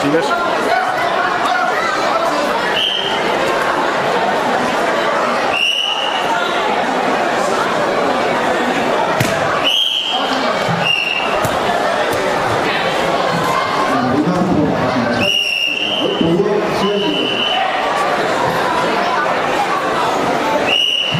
Cheers.